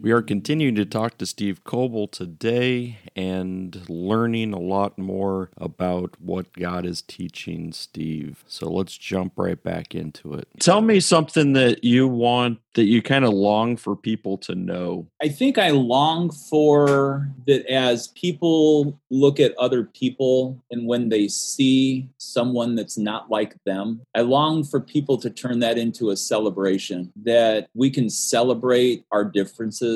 We are continuing to talk to Steve Coble today and learning a lot more about what God is teaching Steve. So let's jump right back into it. Tell me something that you want that you kind of long for people to know. I think I long for that as people look at other people and when they see someone that's not like them, I long for people to turn that into a celebration that we can celebrate our differences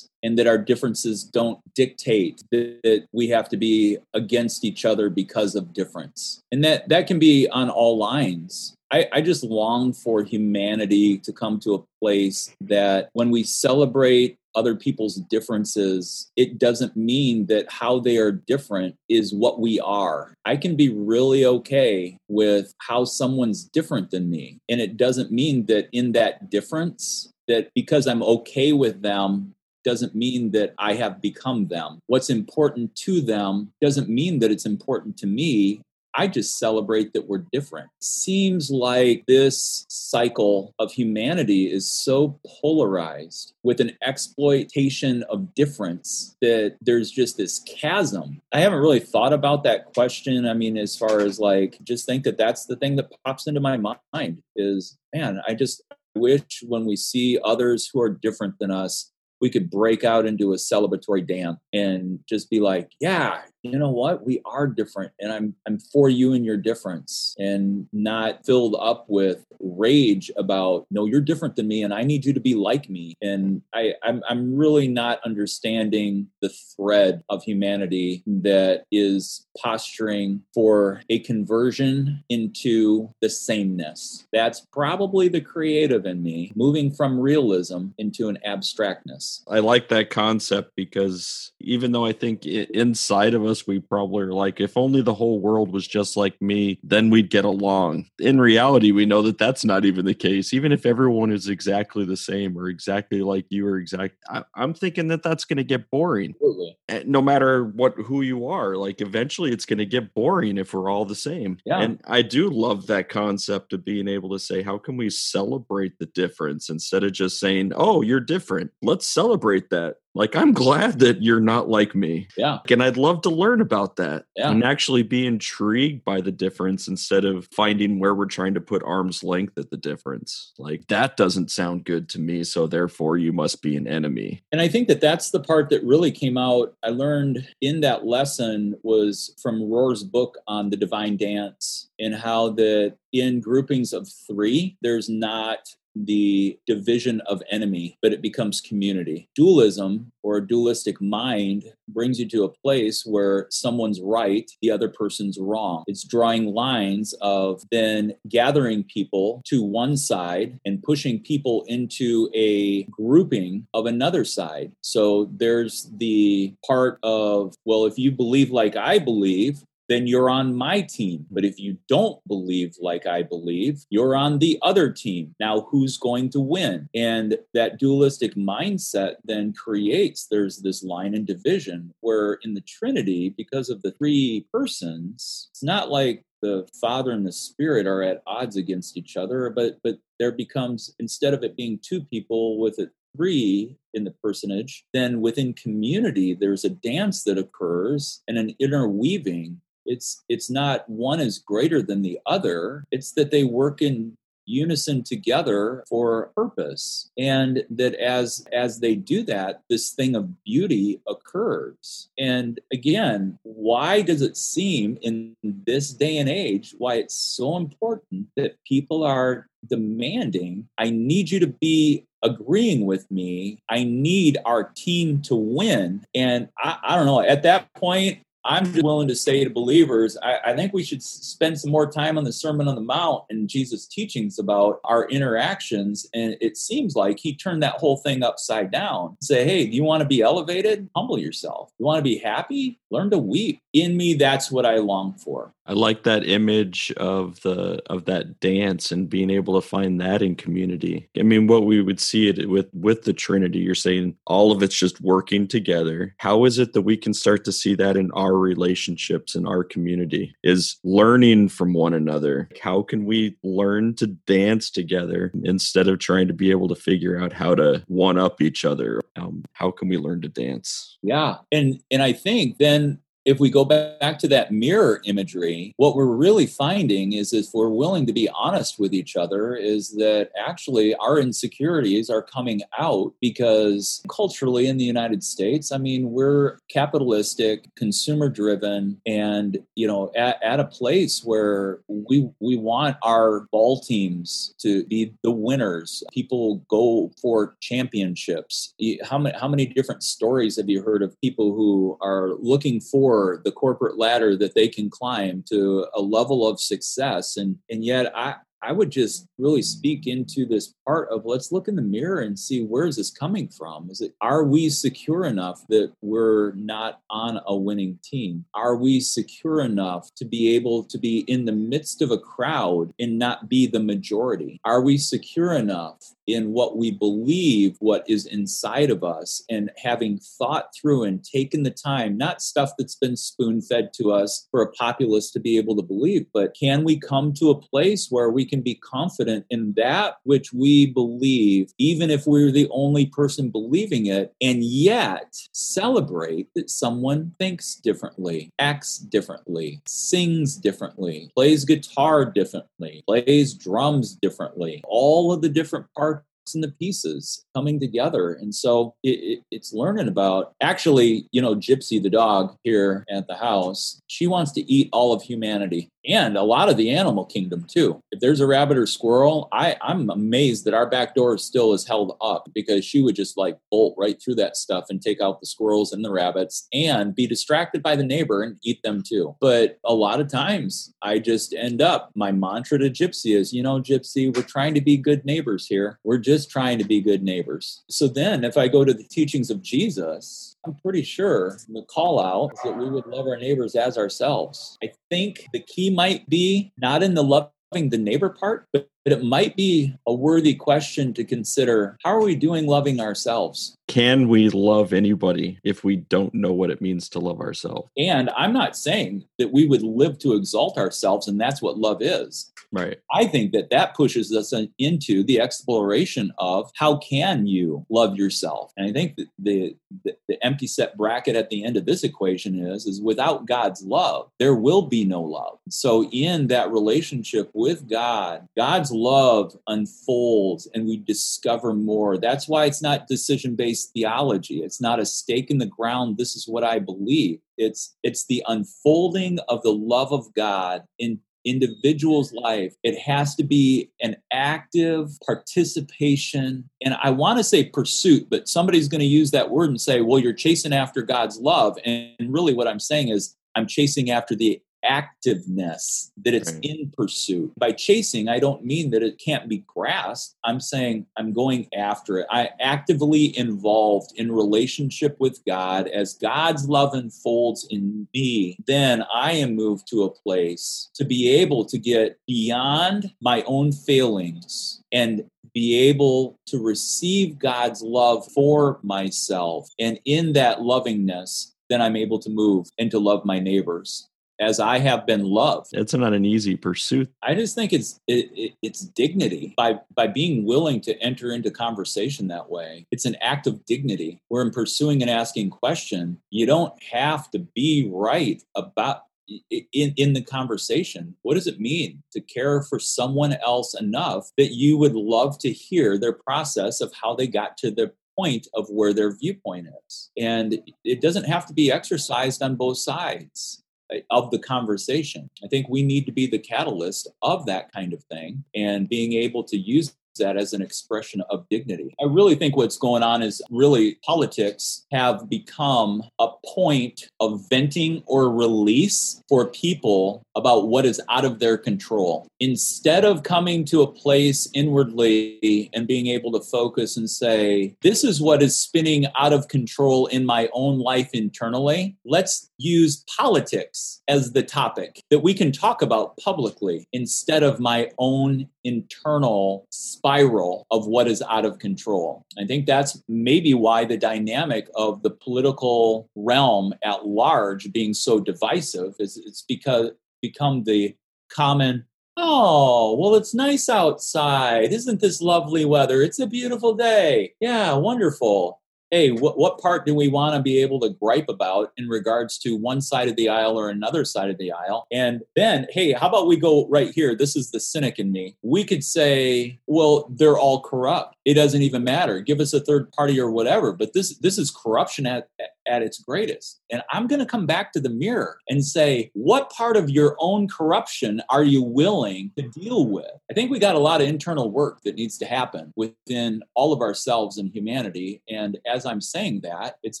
and that our differences don't dictate that we have to be against each other because of difference and that that can be on all lines I, I, just long for humanity to come to a place that when we celebrate other people's differences, it doesn't mean that how they are different is what we are. I can be really okay with how someone's different than me. And it doesn't mean that in that difference, that because I'm okay with them, doesn't mean that I have become them. What's important to them doesn't mean that it's important to me. I just celebrate that we're different. Seems like this cycle of humanity is so polarized with an exploitation of difference that there's just this chasm. I haven't really thought about that question. I mean, as far as like, just think that that's the thing that pops into my mind is, man, I just wish when we see others who are different than us, we could break out into a celebratory dance and just be like, yeah, you know what? We are different and i'm i'm for you and your difference and not filled up with rage about no you're different than me and i need you to be like me. And i i'm, I'm really not understanding the thread of humanity that is posturing for a conversion into the sameness. That's probably the creative in me moving from realism into an abstractness. I like that concept because even though i think inside of us we probably are like, if only the whole world was just like me, then we'd get along. In reality, we know that that's not even the case. Even if everyone is exactly the same or exactly like you or exact, I, am thinking that that's going to get boring. Absolutely. Eh, no matter what who you are, like eventually it's going to get boring if we're all the same. Yeah. And I do love that concept of being able to say, how can we celebrate the difference instead of just saying, oh, you're different. Let's celebrate that like i'm glad that you're not like me. Yeah. And i'd love to learn about that yeah. and actually be intrigued by the difference instead of finding where we're trying to put arm's length at the difference. Like that doesn't sound good to me so therefore you must be an enemy. And i think that that's the part that really came out i learned in that lesson was from rohr's book on the divine dance and how that in groupings of three there's not the division of enemy, but it becomes community. Dualism or a dualistic mind brings you to a place where someone's right, the other person's wrong. It's drawing lines of then gathering people to one side and pushing people into a grouping of another side. So there's the part of, well, if you believe like I believe, then you're on my team. But if you don't believe like I believe, you're on the other team. Now, who's going to win? And that dualistic mindset then creates there's this line and division where in the Trinity, because of the three persons, it's not like the father and the spirit are at odds against each other but but there becomes instead of it being two people with it three in the personage then within community there's a dance that occurs and an interweaving it's it's not one is greater than the other. It's that they work in unison together for a purpose. And that as as they do that this thing of beauty occurs. And again why does it seem in this day and age why it's so important that people are demanding i need you to be agreeing with me. I need our team to win. And I, I don't know at that point I'm just willing to say to believers, I, I, think we should spend some more time on the Sermon on the Mount and Jesus' teachings about our interactions. And it seems like he turned that whole thing upside down. Say, hey, do you want to be elevated? Humble yourself. You want to be happy? Learn to weep. In me, that's what I long for. I like that image of the of that dance and being able to find that in community. I mean, what we would see it with with the Trinity. You're saying all of it's just working together. How is it that we can start to see that in our relationships in our community? Is learning from one another. How can we learn to dance together instead of trying to be able to figure out how to one up each other? Um, how can we learn to dance? Yeah, and and I think then if we go back to that mirror imagery, what we're really finding is if we're willing to be honest with each other, is that actually our insecurities are coming out because culturally in the United States, I mean, we're capitalistic, consumer driven, and you know, at, at a place where we we want our ball teams to be the winners. People go for championships. How many how many different stories have you heard of people who are looking for for the corporate ladder that they can climb to a level of success. And and yet i I would just really speak into this part of let's look in the mirror and see where is this coming from? Is it are we secure enough that we're not on a winning team? Are we secure enough to be able to be in the midst of a crowd and not be the majority? Are we secure enough in what we believe, what is inside of us, and having thought through and taken the time, not stuff that's been spoon fed to us for a populace to be able to believe, but can we come to a place where we can be confident in that which we believe, even if we're the only person believing it, and yet celebrate that someone thinks differently, acts differently, sings differently, plays guitar differently, plays drums differently, all of the different parts and the pieces coming together. And so it, it, it's learning about actually, you know, Gypsy, the dog here at the house, she wants to eat all of humanity and a lot of the animal kingdom too. If there's a rabbit or squirrel, I, I'm amazed that our back door still is held up because she would just like bolt right through that stuff and take out the squirrels and the rabbits and be distracted by the neighbor and eat them too. But a lot of times I just end up, my mantra to Gypsy is, you know, Gypsy, we're trying to be good neighbors here. We're just trying to be good neighbors. So then if I go to the teachings of Jesus, I'm pretty sure the call out is that we would love our neighbors as ourselves. I think the key might be not in the loving the neighbor part, but but it might be a worthy question to consider how are we doing loving ourselves? Can we love anybody if we don't know what it means to love ourselves? And I'm not saying that we would live to exalt ourselves and that's what love is. Right. I think that that pushes us into the exploration of how can you love yourself? And I think that the, the, the empty set bracket at the end of this equation is is without God's love, there will be no love. So in that relationship with God, God's God's love unfolds and we discover more. That's why it's not decision based theology. It's not a stake in the ground. This is what I believe. It's it's the unfolding of the love of God in individual's life it has to be an active participation and i want to say pursuit but somebody's going to use that word and say well you're chasing after god's love and really what i'm saying is i'm chasing after the activeness that it's right. in pursuit. By chasing i don't mean that it can't be grasped. I'm saying i'm going after it. I actively involved in relationship with god. As god's love unfolds in me then i am moved to a place to be able to get beyond my own failings and be able to receive God's love for myself. And in that lovingness, then I'm able to move and to love my neighbors as I have been loved. It's not an easy pursuit. I just think it's it, it, it's dignity by by being willing to enter into conversation that way. It's an act of dignity. Where in pursuing and asking question, you don't have to be right about in, in the conversation. What does it mean to care for someone else enough that you would love to hear their process of how they got to the point of where their viewpoint is? And it doesn't have to be exercised on both sides of the conversation. I think we need to be the catalyst of that kind of thing and being able to use that as an expression of dignity. I really think what's going on is really politics have become a point of venting or release for people about what is out of their control. Instead of coming to a place inwardly and being able to focus and say, this is what is spinning out of control in my own life internally, let's use politics as the topic that we can talk about publicly instead of my own internal spiral of what is out of control. I think that's maybe why the dynamic of the political realm at large being so divisive is it's because become the common Oh, well, it's nice outside. Isn't this lovely weather? It's a beautiful day. Yeah, wonderful hey, what, what part do we want to be able to gripe about in regards to one side of the aisle or another side of the aisle? And then, hey, how about we go right here? This is the cynic in me. We could say, well, they're all corrupt. It doesn't even matter. Give us a third party or whatever. But this this is corruption at at its greatest. And I'm going to come back to the mirror and say, what part of your own corruption are you willing to deal with? I think we got a lot of internal work that needs to happen within all of ourselves and humanity. And as I'm saying that, it's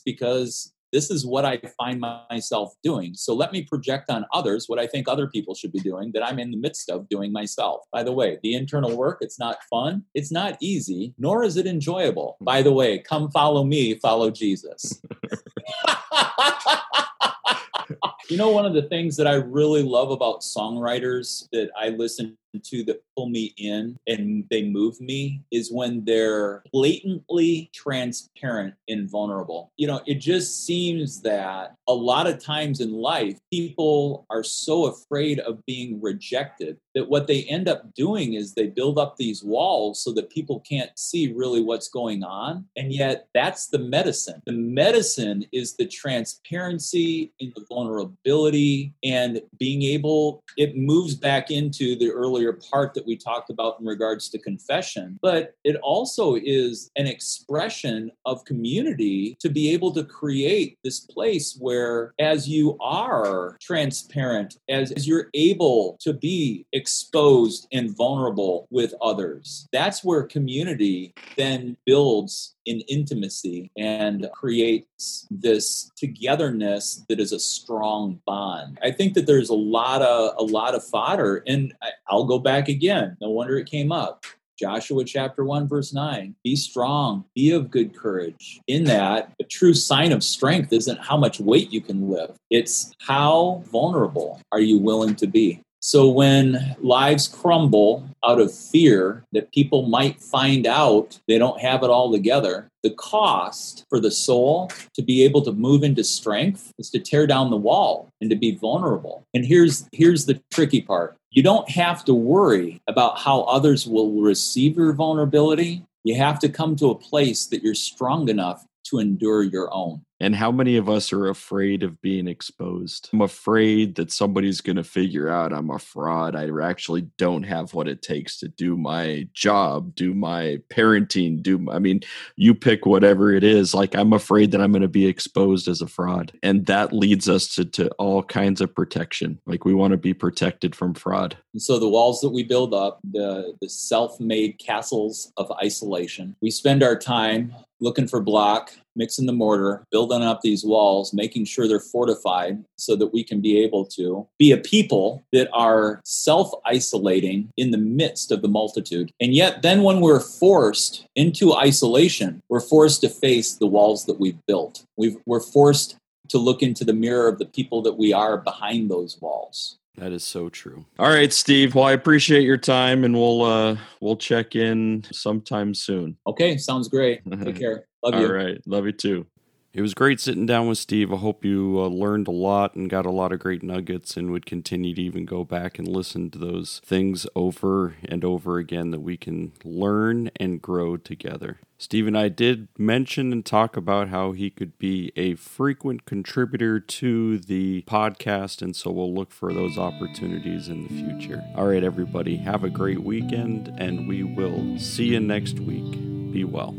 because this is what I find myself doing. So let me project on others what I think other people should be doing that I'm in the midst of doing myself. By the way, the internal work, it's not fun, it's not easy, nor is it enjoyable. By the way, come follow me, follow Jesus. you know, one of the things that I really love about songwriters that I listen to that pull me in and they move me is when they're blatantly transparent and vulnerable. You know, it just seems that a lot of times in life, people are so afraid of being rejected that what they end up doing is they build up these walls so that people can't see really what's going on. And yet, that's the medicine. The medicine is the transparency and the vulnerability and being able, it moves back into the early earlier part that we talked about in regards to confession, but it also is an expression of community to be able to create this place where, as you are transparent, as, as you're able to be exposed and vulnerable with others, that's where community then builds in intimacy and creates this togetherness that is a strong bond. I think that there's a lot of a lot of fodder, and I, I'll go back again. No wonder it came up. Joshua chapter 1, verse 9. Be strong, be of good courage. In that, a true sign of strength isn't how much weight you can lift, it's how vulnerable are you willing to be. So when lives crumble out of fear that people might find out they don't have it all together, the cost for the soul to be able to move into strength is to tear down the wall and to be vulnerable. And here's here's the tricky part. You don't have to worry about how others will receive your vulnerability. You have to come to a place that you're strong enough to endure your own. And how many of us are afraid of being exposed? I'm afraid that somebody's going to figure out I'm a fraud. I actually don't have what it takes to do my job, do my parenting, do, I mean, you pick whatever it is. Like, I'm afraid that I'm going to be exposed as a fraud. And that leads us to, to all kinds of protection. Like, we want to be protected from fraud. And so the walls that we build up, the, the self made castles of isolation, we spend our time looking for block, mixing the mortar, building up these walls, making sure they're fortified so that we can be able to be a people that are self isolating in the midst of the multitude. And yet, then when we're forced into isolation, we're forced to face the walls that we've built. we are forced to look into the mirror of the people that we are behind those walls. That is so true. All right, Steve. Well, I appreciate your time, and we'll uh we'll check in sometime soon. Okay, sounds great. Take care. Love you. All right, love you too. It was great sitting down with Steve. I hope you uh, learned a lot and got a lot of great nuggets and would continue to even go back and listen to those things over and over again that we can learn and grow together. Steve and I did mention and talk about how he could be a frequent contributor to the podcast, and so we'll look for those opportunities in the future. All right, everybody, have a great weekend, and we will see you next week. Be well.